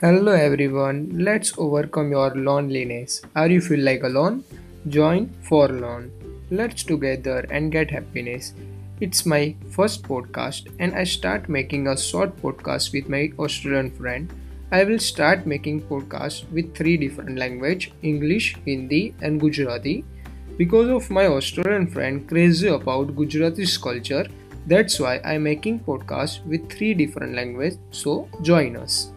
Hello everyone, let's overcome your loneliness. Are you feel like alone? Join Forlorn. Let's together and get happiness. It's my first podcast and I start making a short podcast with my Australian friend. I will start making podcasts with three different language, English, Hindi and Gujarati. Because of my Australian friend crazy about Gujarati culture, that's why I'm making podcasts with three different languages. So join us.